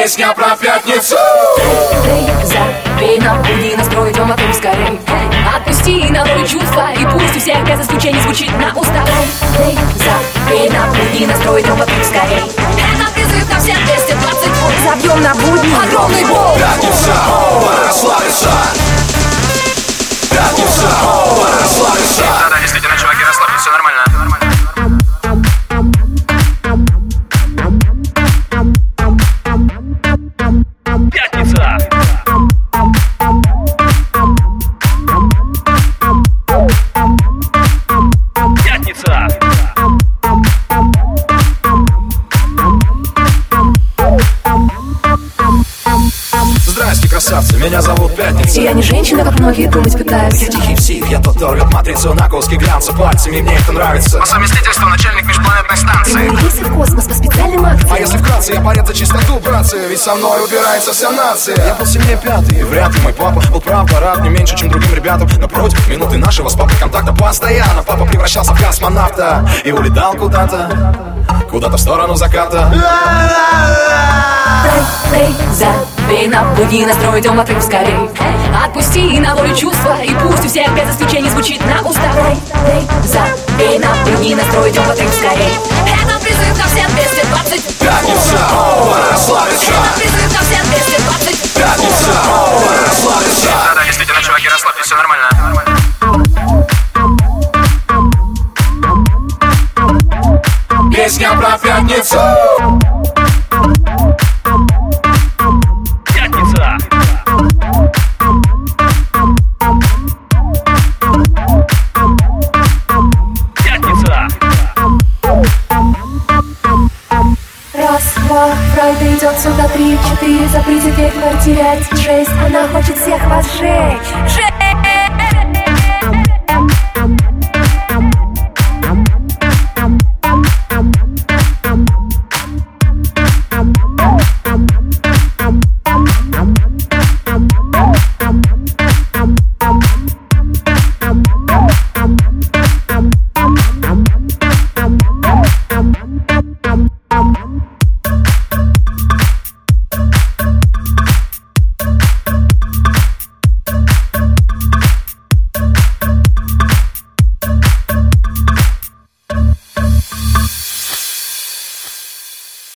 Песня про пятницу. Эй, забей на будни, настрой дом, а ты скорей Отпусти на волю чувства И пусть у всех без исключения звучит на устах. Эй, забей на будни, настрой дом, а ты скорей. Это призыв на все 220 Забьем на будни. Огромный бол Пятница, пора расслабиться Пятница, пора расслабиться Да, да, действительно, чуваки, расслабьтесь, все нормально. Красавцы, меня зовут Пятница. Я не женщина, как многие думать пытаются. Я тихий псих, я тот, кто рвет матрицу на куски глянца пальцами, мне это нравится. По совместительству начальник межпланетной станции. Рейсы в космос по специальным акциям. А если вкратце, я борец за чистоту, братцы Ведь со мной убирается вся нация. Я был сильнее пятый, и вряд ли мой папа Был прав, рад не меньше, чем другим ребятам. Напротив, минуты нашего с папой контакта постоянно. Папа превращался в космонавта И улетал куда-то, куда-то в сторону заката. Эй, забей на будни, настрой дом, отрыв скорей. Отпусти на волю чувства И пусть у всех без исключения звучит на устах. Эй, забей на будни, настрой дом, отрыв скорей про пятницу Пятница! Пятница! Раз, два, Фрайда идет сюда, три, четыре Заприте теперь в квартире один, шесть Она хочет всех вас Сжечь!